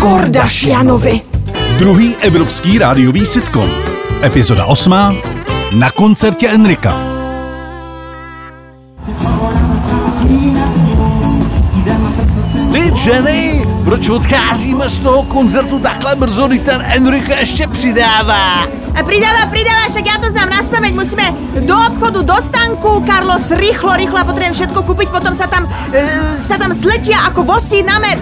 Kordašianovi. Druhý evropský rádiový sitcom. Epizoda 8. Na koncertě Enrika. Ty, Jenny, proč odcházíme z toho koncertu takhle brzo, když ten Enrique ještě přidává? A pridáva, pridáva, však ja to spameť. Musíme do obchodu, do stanku, Carlos, rýchlo, rýchlo potrebujem všetko kúpiť, potom sa tam, e, sa tam zletia ako vosí na med.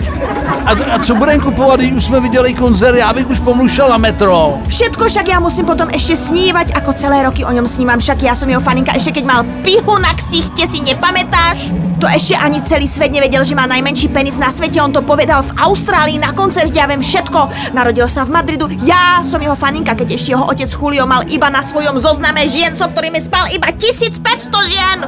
A, a co budeme kupovat, když už jsme viděli koncert, já bych už pomlušel na metro. Všetko však ja musím potom ešte snívať, ako celé roky o ňom snímam. Však ja som jeho faninka ešte keď mal pihu na ksichte, si nepamätáš? To ešte ani celý svet nevedel, že má najmenší penis na svete. On to povedal v Austrálii na koncerte, ja viem všetko. Narodil sa v Madridu. Ja som jeho faninka, keď ešte jeho otec Julio mal iba na svojom zozname žien, so ktorými spal iba 1500 žien.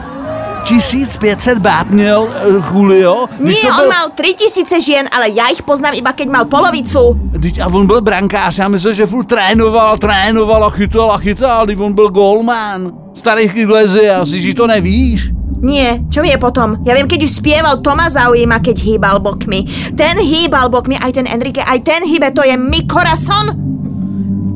1500 báb měl uh, Julio? Když Nie, to on byl- mal 3000 žien, ale ja ich poznám iba keď mal polovicu. Vždyť, a on byl brankář, já myslel, že furt trénoval, trénoval a chytal a chytal, když on byl golman. Starých Iglesias, že to nevíš? Nie, čo je potom? Ja viem, keď už spieval, to ma zaujíma, keď hýbal bokmi. Ten hýbal bokmi, aj ten Enrique, aj ten hýbe, to je mi corazon.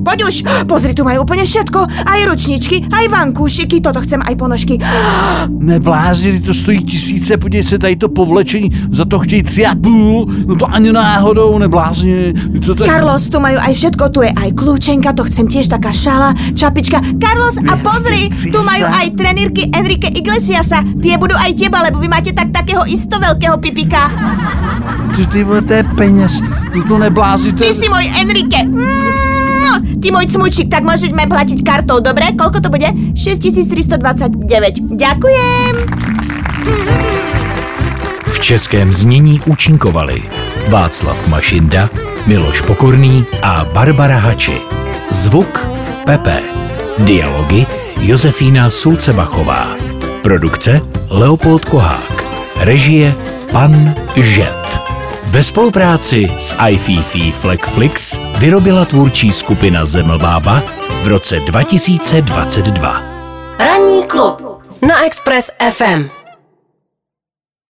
Poď už, pozri, tu majú úplne všetko. Aj ručničky, aj vankúšiky, toto chcem aj ponožky. Neblázni, to stojí tisíce, podívej se, tady to povlečení, za to chtějí tři a půl, no to ani náhodou, neblázni. To, to, Carlos, tu majú aj všetko, tu je aj kľúčenka, to chcem tiež taká šala, čapička. Carlos, a pozri, tu majú aj trenírky Enrique Iglesiasa. Tie budú aj teba, lebo vy máte tak takého isto veľkého pipika. ty, ty, to je peněz, no to neblázni, to Ty je... si môj Enrique. Mm, Ty môj cmučík, tak môžeme platiť kartou, dobre? Koľko to bude? 6329. Ďakujem. V českém znění účinkovali Václav Mašinda, Miloš Pokorný a Barbara Hači. Zvuk Pepe. Dialogy Josefína Sulcebachová. Produkce Leopold Kohák. Režie Pan Žet. Ve spolupráci s iFiFi Flexflix vyrobila tvůrčí skupina Zemlbába v roce 2022. Ranní klub na Express FM.